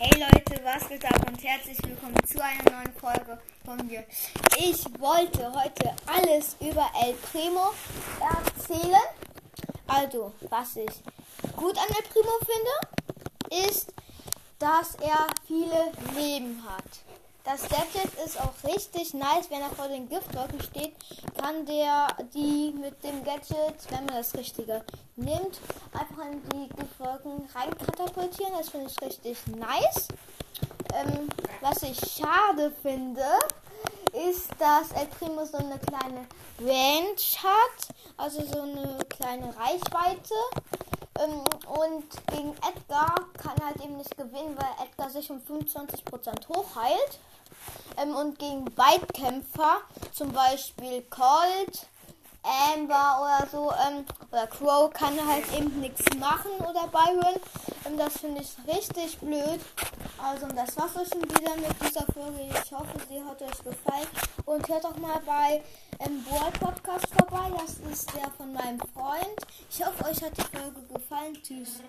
Hey Leute, was geht ab und herzlich willkommen zu einer neuen Folge von mir. Ich wollte heute alles über El Primo erzählen. Also, was ich gut an El Primo finde, ist, dass er viele Leben hat. Das Gadget ist auch richtig nice. Wenn er vor den Giftwolken steht, kann der die mit dem Gadget, wenn man das Richtige nimmt, einfach in die Giftwolken rein katapultieren. Das finde ich richtig nice. Ähm, was ich schade finde, ist, dass El Primo so eine kleine Range hat, also so eine kleine Reichweite. Ähm, und gegen Edgar kann er halt eben nicht gewinnen, weil Edgar sich um 25% hochheilt. Ähm, und gegen Weitkämpfer, zum Beispiel Colt, Amber oder so, ähm, oder Crow, kann halt eben nichts machen oder Byron. Ähm, das finde ich richtig blöd. Also, das war's auch schon wieder mit dieser Folge. Ich hoffe, sie hat euch gefallen. Und hört auch mal bei ähm, Boy Podcast vorbei. Das ist der von meinem Freund. Ich hoffe, euch hat die Folge gefallen. Tschüss.